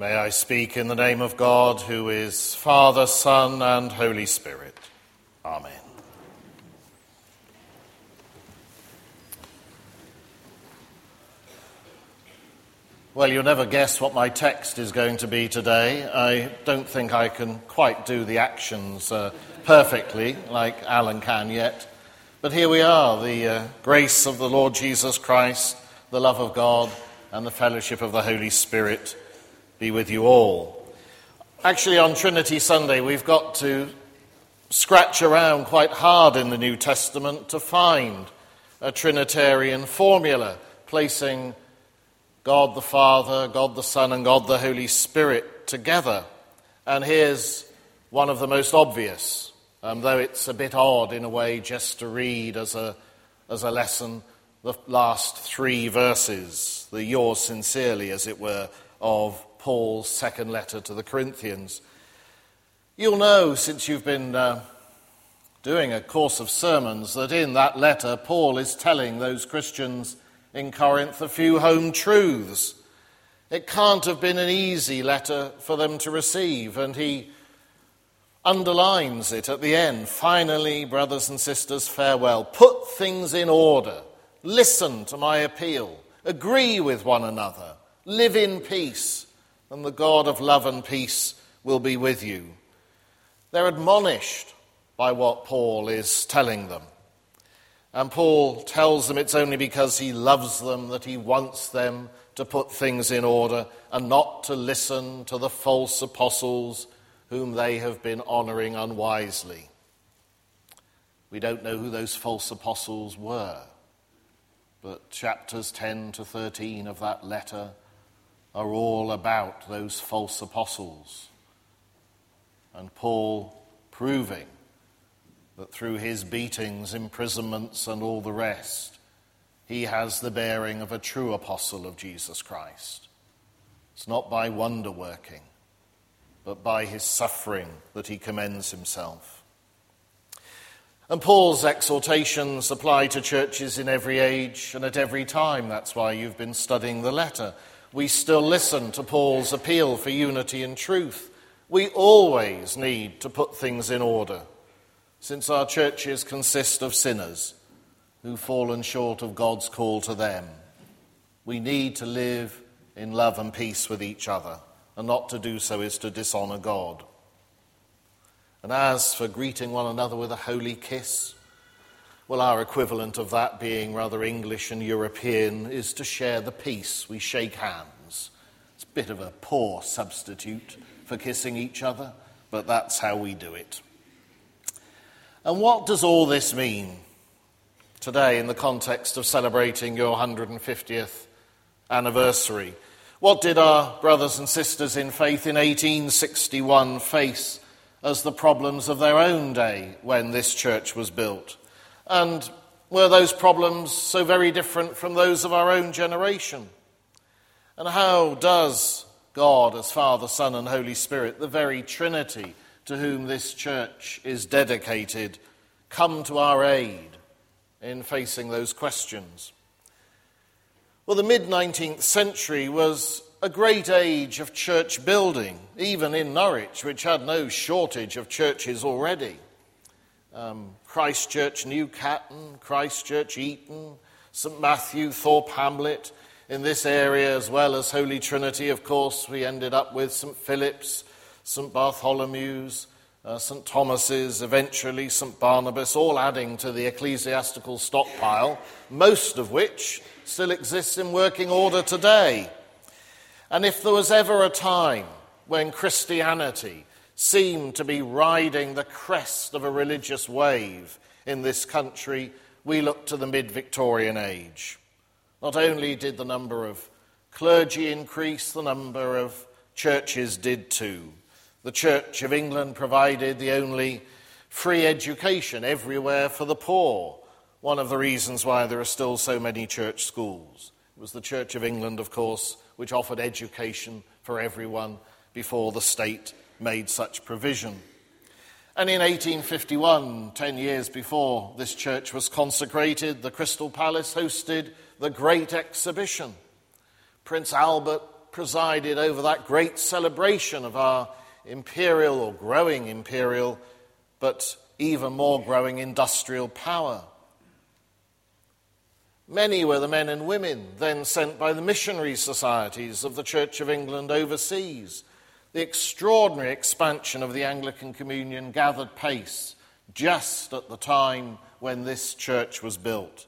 May I speak in the name of God, who is Father, Son, and Holy Spirit. Amen. Well, you'll never guess what my text is going to be today. I don't think I can quite do the actions uh, perfectly like Alan can yet. But here we are the uh, grace of the Lord Jesus Christ, the love of God, and the fellowship of the Holy Spirit be with you all. Actually, on Trinity Sunday, we've got to scratch around quite hard in the New Testament to find a Trinitarian formula placing God the Father, God the Son, and God the Holy Spirit together. And here's one of the most obvious, um, though it's a bit odd in a way just to read as a, as a lesson the last three verses, the yours sincerely, as it were, of Paul's second letter to the Corinthians. You'll know, since you've been uh, doing a course of sermons, that in that letter, Paul is telling those Christians in Corinth a few home truths. It can't have been an easy letter for them to receive, and he underlines it at the end. Finally, brothers and sisters, farewell. Put things in order. Listen to my appeal. Agree with one another. Live in peace, and the God of love and peace will be with you. They're admonished by what Paul is telling them. And Paul tells them it's only because he loves them that he wants them to put things in order and not to listen to the false apostles whom they have been honoring unwisely. We don't know who those false apostles were, but chapters 10 to 13 of that letter are all about those false apostles. And Paul proving that through his beatings, imprisonments, and all the rest, he has the bearing of a true apostle of Jesus Christ. It's not by wonder working, but by his suffering that he commends himself. And Paul's exhortations apply to churches in every age and at every time. That's why you've been studying the letter. We still listen to Paul's appeal for unity and truth. We always need to put things in order since our churches consist of sinners who've fallen short of God's call to them. We need to live in love and peace with each other, and not to do so is to dishonor God. And as for greeting one another with a holy kiss, well, our equivalent of that being rather English and European is to share the peace. We shake hands. It's a bit of a poor substitute for kissing each other, but that's how we do it. And what does all this mean today in the context of celebrating your 150th anniversary? What did our brothers and sisters in faith in 1861 face as the problems of their own day when this church was built? And were those problems so very different from those of our own generation? And how does God, as Father, Son, and Holy Spirit, the very Trinity, to whom this church is dedicated come to our aid in facing those questions? Well, the mid 19th century was a great age of church building, even in Norwich, which had no shortage of churches already. Um, Christ Church New Catton, Christ Church Eaton, St Matthew, Thorpe Hamlet, in this area, as well as Holy Trinity, of course, we ended up with St Philip's, St. Bartholomew's, uh, St. Thomas's, eventually St. Barnabas, all adding to the ecclesiastical stockpile, most of which still exists in working order today. And if there was ever a time when Christianity seemed to be riding the crest of a religious wave in this country, we look to the mid Victorian age. Not only did the number of clergy increase, the number of churches did too. The Church of England provided the only free education everywhere for the poor. One of the reasons why there are still so many church schools. It was the Church of England, of course, which offered education for everyone before the state made such provision. And in 1851, 10 years before this church was consecrated, the Crystal Palace hosted the Great Exhibition. Prince Albert presided over that great celebration of our imperial or growing imperial, but even more growing industrial power. Many were the men and women then sent by the missionary societies of the Church of England overseas. The extraordinary expansion of the Anglican Communion gathered pace just at the time when this church was built.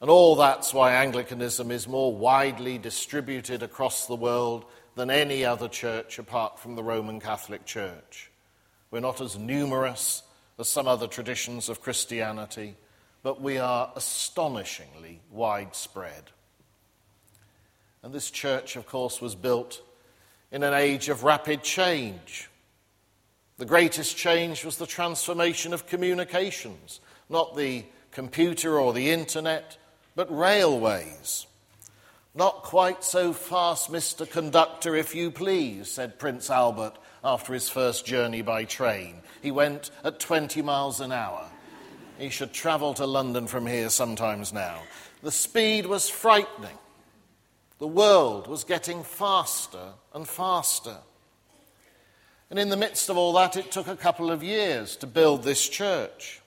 And all that's why Anglicanism is more widely distributed across the world than any other church apart from the Roman Catholic Church. We're not as numerous as some other traditions of Christianity but we are astonishingly widespread. And this church, of course, was built in an age of rapid change. The greatest change was the transformation of communications, not the computer or the internet, but railways. Not quite so fast, Mr. Conductor, if you please, said Prince Albert after his first journey by train. He went at 20 miles an hour. He should travel to London from here sometimes now. The speed was frightening. The world was getting faster and faster. And in the midst of all that, it took a couple of years to build this church.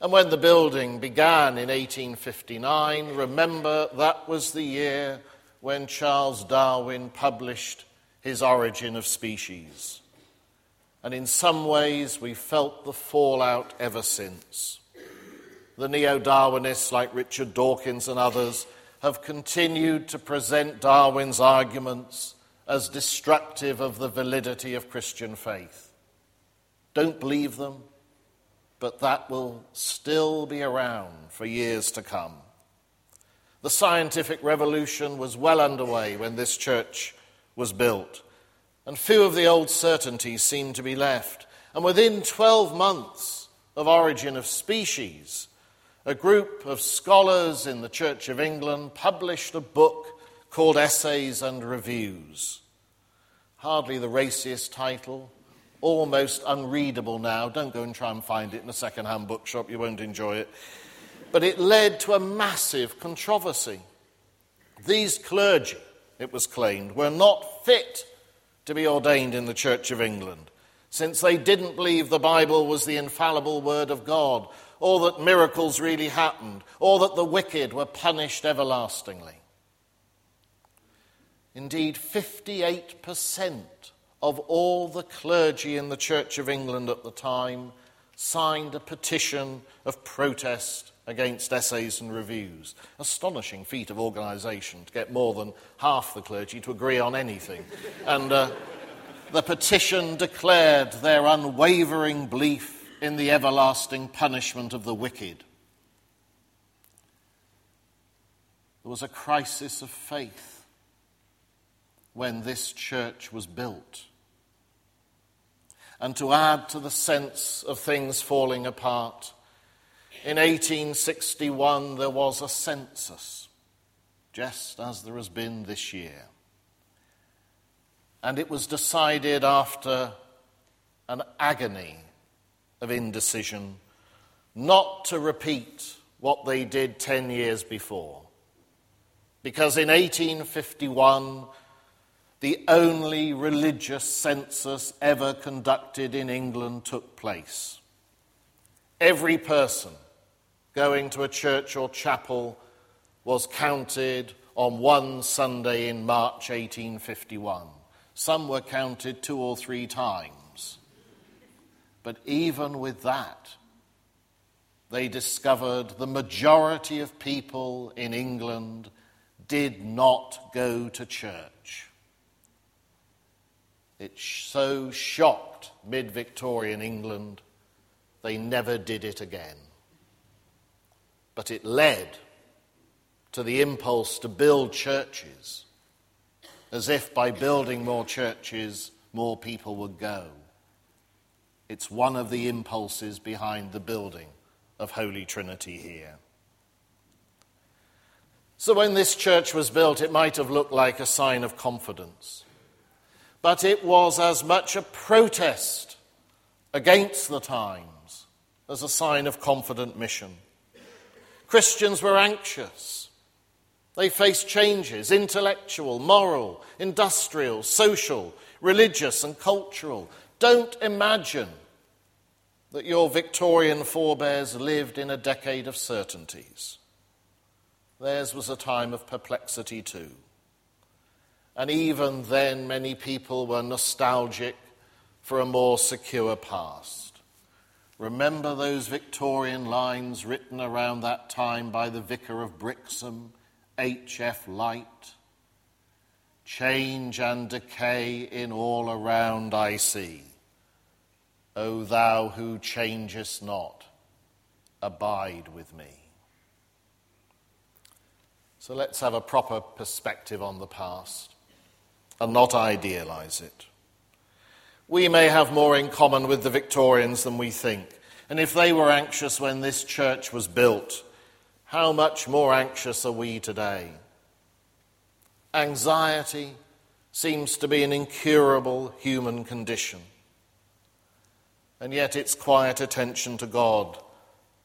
And when the building began in 1859, remember that was the year when Charles Darwin published his Origin of Species and in some ways we felt the fallout ever since. The neo Darwinists, like Richard Dawkins and others, have continued to present Darwin's arguments as destructive of the validity of Christian faith. Don't believe them, but that will still be around for years to come. The scientific revolution was well underway when this church was built and few of the old certainties seemed to be left. And within 12 months of origin of species, a group of scholars in the Church of England published a book called Essays and Reviews. Hardly the raciest title, almost unreadable now. Don't go and try and find it in a second hand bookshop, you won't enjoy it. But it led to a massive controversy. These clergy, it was claimed, were not fit to be ordained in the Church of England, since they didn't believe the Bible was the infallible Word of God, or that miracles really happened, or that the wicked were punished everlastingly. Indeed, 58% of all the clergy in the Church of England at the time signed a petition of protest against essays and reviews. Astonishing feat of organisation to get more than half the clergy to agree on anything. and uh, the petition declared their unwavering belief in the everlasting punishment of the wicked. There was a crisis of faith when this church was built. And to add to the sense of things falling apart, in 1861, there was a census, just as there has been this year. And it was decided after an agony of indecision not to repeat what they did 10 years before. Because in 1851, the only religious census ever conducted in England took place. Every person going to a church or chapel was counted on one Sunday in March 1851. Some were counted two or three times. But even with that, they discovered the majority of people in England did not go to church. It so shocked mid Victorian England, they never did it again but it led to the impulse to build churches, as if by building more churches, more people would go. It's one of the impulses behind the building of Holy Trinity here. So, when this church was built, it might have looked like a sign of confidence. But it was as much a protest against the times as a sign of confident mission. Christians were anxious. They faced changes intellectual, moral, industrial, social, religious, and cultural. Don't imagine that your Victorian forebears lived in a decade of certainties. Theirs was a time of perplexity too. And even then, many people were nostalgic for a more secure past. Remember those Victorian lines written around that time by the Vicar of Brixham, H.F. Lyte? Change and decay in all around I see. O thou who changest not, abide with me. So let's have a proper perspective on the past and not idealize it. We may have more in common with the Victorians than we think. And if they were anxious when this church was built, how much more anxious are we today? Anxiety seems to be an incurable human condition. And yet, it's quiet attention to God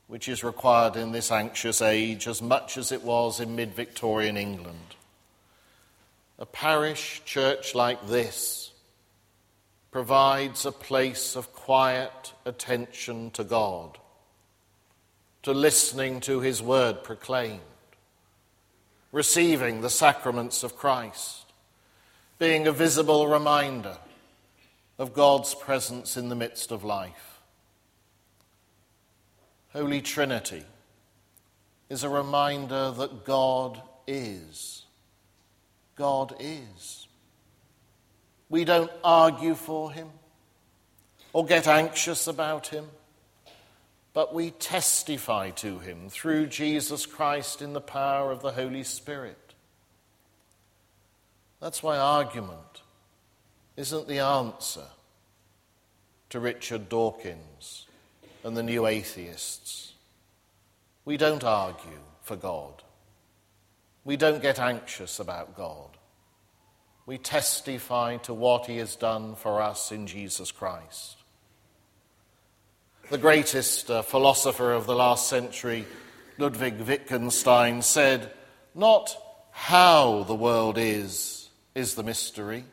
which is required in this anxious age as much as it was in mid Victorian England. A parish church like this provides a place of quiet attention to God, to listening to His word proclaimed, receiving the sacraments of Christ, being a visible reminder of God's presence in the midst of life. Holy Trinity is a reminder that God is God is. We don't argue for him or get anxious about him, but we testify to him through Jesus Christ in the power of the Holy Spirit. That's why argument isn't the answer to Richard Dawkins and the new atheists. We don't argue for God. We don't get anxious about God. We testify to what He has done for us in Jesus Christ. The greatest uh, philosopher of the last century, Ludwig Wittgenstein, said, Not how the world is, is the mystery,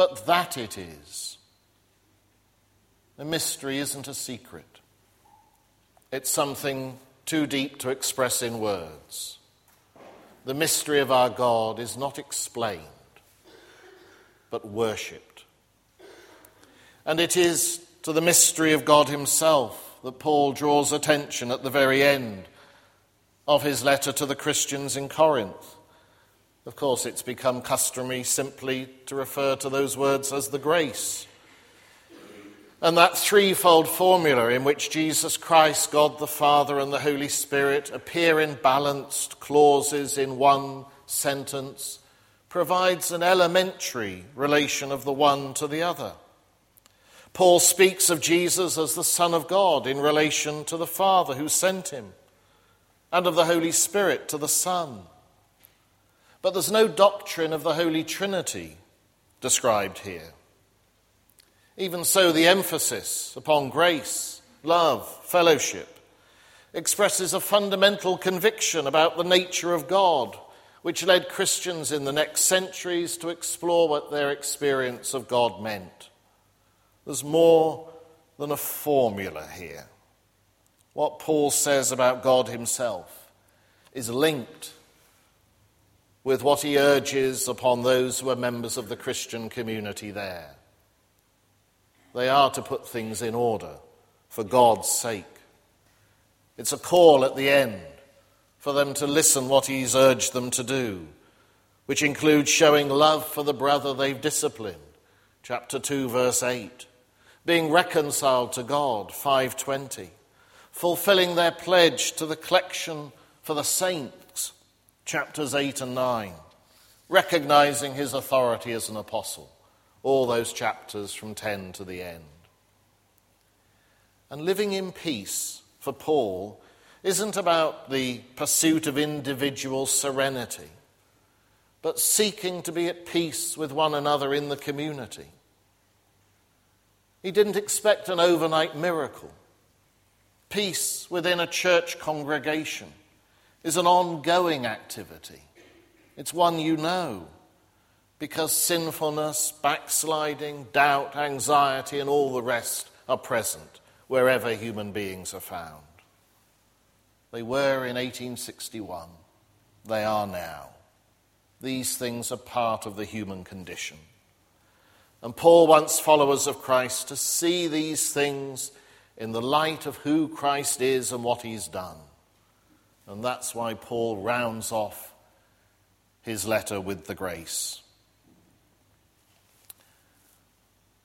but that it is. The mystery isn't a secret, it's something too deep to express in words the mystery of our God is not explained, but worshipped. And it is to the mystery of God Himself that Paul draws attention at the very end of his letter to the Christians in Corinth. Of course, it's become customary simply to refer to those words as the grace and that threefold formula in which Jesus Christ, God the Father, and the Holy Spirit appear in balanced clauses in one sentence provides an elementary relation of the one to the other. Paul speaks of Jesus as the Son of God in relation to the Father who sent him, and of the Holy Spirit to the Son. But there's no doctrine of the Holy Trinity described here. Even so, the emphasis upon grace, love, fellowship expresses a fundamental conviction about the nature of God, which led Christians in the next centuries to explore what their experience of God meant. There's more than a formula here. What Paul says about God himself is linked with what he urges upon those who are members of the Christian community there. They are to put things in order for God's sake. It's a call at the end for them to listen what He's urged them to do, which includes showing love for the brother they've disciplined, chapter 2, verse 8, being reconciled to God, 520, fulfilling their pledge to the collection for the saints, chapters 8 and 9, recognizing His authority as an apostle all those chapters from 10 to the end. And living in peace for Paul isn't about the pursuit of individual serenity, but seeking to be at peace with one another in the community. He didn't expect an overnight miracle. Peace within a church congregation, is an ongoing activity. It's one you know because sinfulness, backsliding, doubt, anxiety, and all the rest are present wherever human beings are found. They were in 1861. They are now. These things are part of the human condition. And Paul wants followers of Christ to see these things in the light of who Christ is and what he's done. And that's why Paul rounds off his letter with the grace.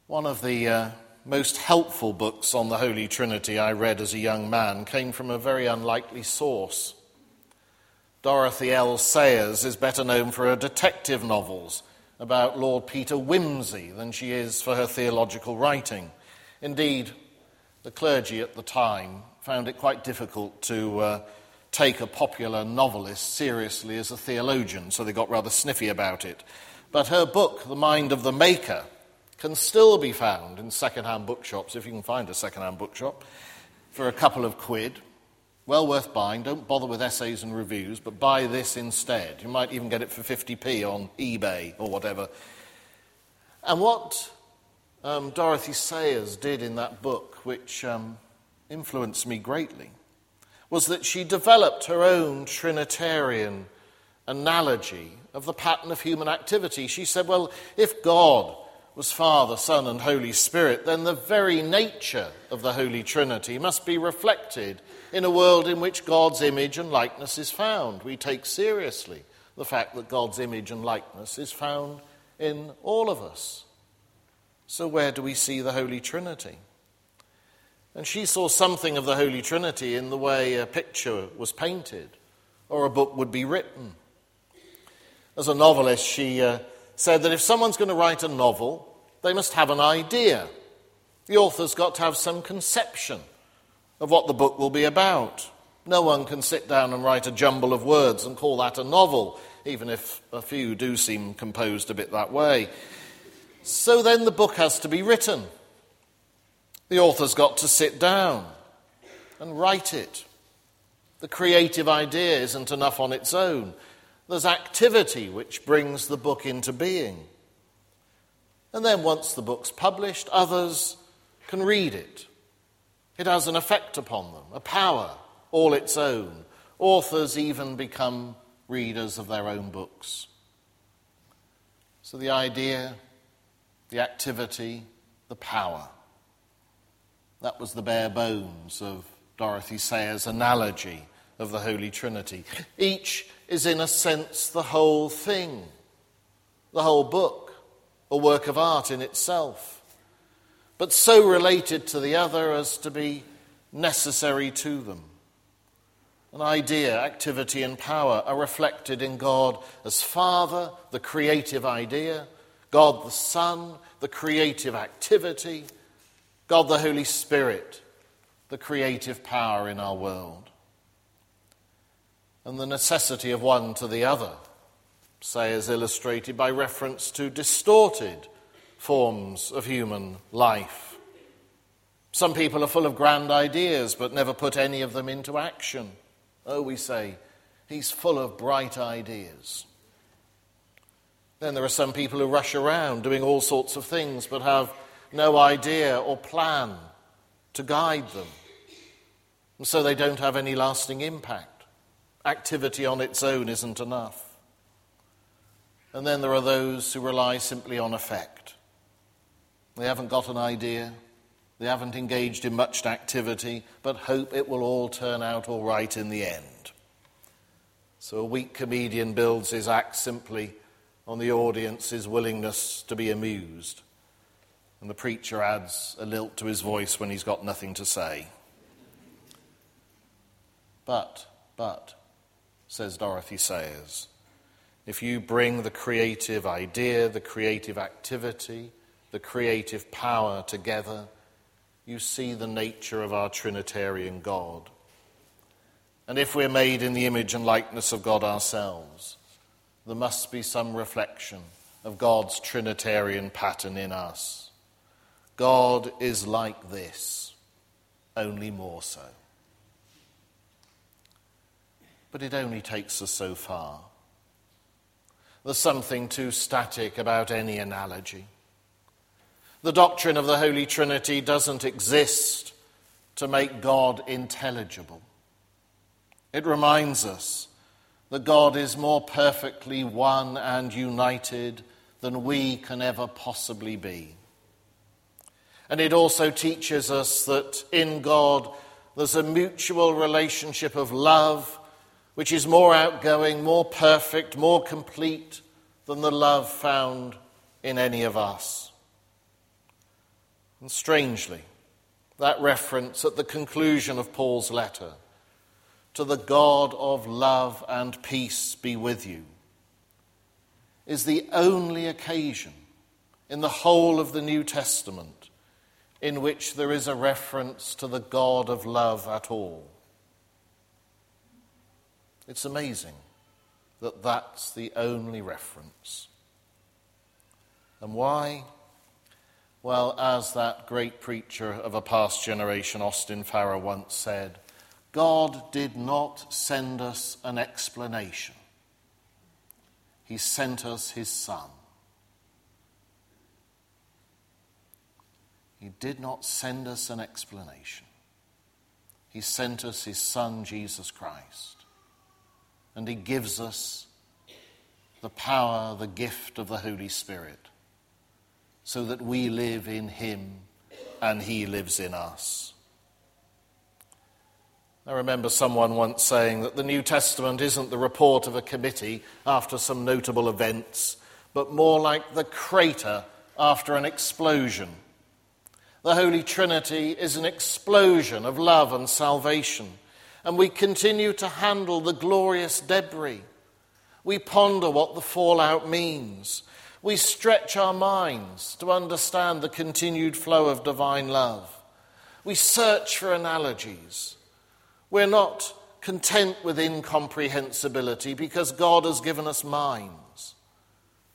One of the uh, most helpful books on the Holy Trinity I read as a young man came from a very unlikely source. Dorothy L. Sayers is better known for her detective novels about Lord Peter Wimsey than she is for her theological writing. Indeed, the clergy at the time found it quite difficult to uh, take a popular novelist seriously as a theologian, so they got rather sniffy about it. But her book, The Mind of the Maker, can still be found in second-hand bookshops, if you can find a second-hand bookshop, for a couple of quid. Well worth buying. Don't bother with essays and reviews, but buy this instead. You might even get it for 50p on eBay or whatever. And what um, Dorothy Sayers did in that book, which um, influenced me greatly, was that she developed her own Trinitarian analogy of the pattern of human activity. She said, well, if God was Father, Son, and Holy Spirit, then the very nature of the Holy Trinity must be reflected in a world in which God's image and likeness is found. We take seriously the fact that God's image and likeness is found in all of us. So, where do we see the Holy Trinity? And she saw something of the Holy Trinity in the way a picture was painted or a book would be written. As a novelist, she. Uh, said that if someone's going to write a novel, they must have an idea. The author's got to have some conception of what the book will be about. No one can sit down and write a jumble of words and call that a novel, even if a few do seem composed a bit that way. So then the book has to be written. The author's got to sit down and write it. The creative idea isn't enough on its own. There's activity which brings the book into being. And then once the book's published, others can read it. It has an effect upon them, a power all its own. Authors even become readers of their own books. So the idea, the activity, the power. That was the bare bones of Dorothy Sayers' analogy of the Holy Trinity. Each is, in a sense, the whole thing, the whole book, a work of art in itself, but so related to the other as to be necessary to them. An idea, activity, and power are reflected in God as Father, the creative idea, God the Son, the creative activity, God the Holy Spirit, the creative power in our world and the necessity of one to the other, say, as illustrated by reference to distorted forms of human life. Some people are full of grand ideas but never put any of them into action. Oh, we say, he's full of bright ideas. Then there are some people who rush around doing all sorts of things but have no idea or plan to guide them. And so they don't have any lasting impact activity on its own isn't enough. And then there are those who rely simply on effect. They haven't got an idea, they haven't engaged in much activity, but hope it will all turn out all right in the end. So a weak comedian builds his act simply on the audience's willingness to be amused. And the preacher adds a lilt to his voice when he's got nothing to say. But, but, says Dorothy Sayers. If you bring the creative idea, the creative activity, the creative power together, you see the nature of our Trinitarian God. And if we're made in the image and likeness of God ourselves, there must be some reflection of God's Trinitarian pattern in us. God is like this, only more so. but it only takes us so far. There's something too static about any analogy. The doctrine of the Holy Trinity doesn't exist to make God intelligible. It reminds us that God is more perfectly one and united than we can ever possibly be. And it also teaches us that in God there's a mutual relationship of love which is more outgoing, more perfect, more complete than the love found in any of us. And strangely, that reference at the conclusion of Paul's letter to the God of love and peace be with you is the only occasion in the whole of the New Testament in which there is a reference to the God of love at all. It's amazing that that's the only reference. And why? Well, as that great preacher of a past generation, Austin Farrer, once said, God did not send us an explanation, He sent us His Son. He did not send us an explanation. He sent us His Son, Jesus Christ and He gives us the power, the gift of the Holy Spirit, so that we live in Him and He lives in us. I remember someone once saying that the New Testament isn't the report of a committee after some notable events, but more like the crater after an explosion. The Holy Trinity is an explosion of love and salvation and we continue to handle the glorious debris. We ponder what the fallout means. We stretch our minds to understand the continued flow of divine love. We search for analogies. We're not content with incomprehensibility because God has given us minds,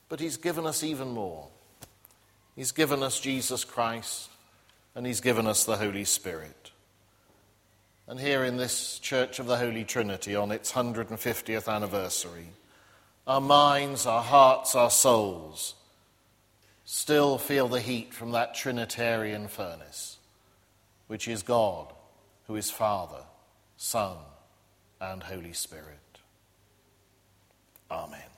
but He's given us even more. He's given us Jesus Christ, and He's given us the Holy Spirit. And here in this Church of the Holy Trinity on its 150th anniversary, our minds, our hearts, our souls still feel the heat from that Trinitarian furnace, which is God, who is Father, Son, and Holy Spirit. Amen.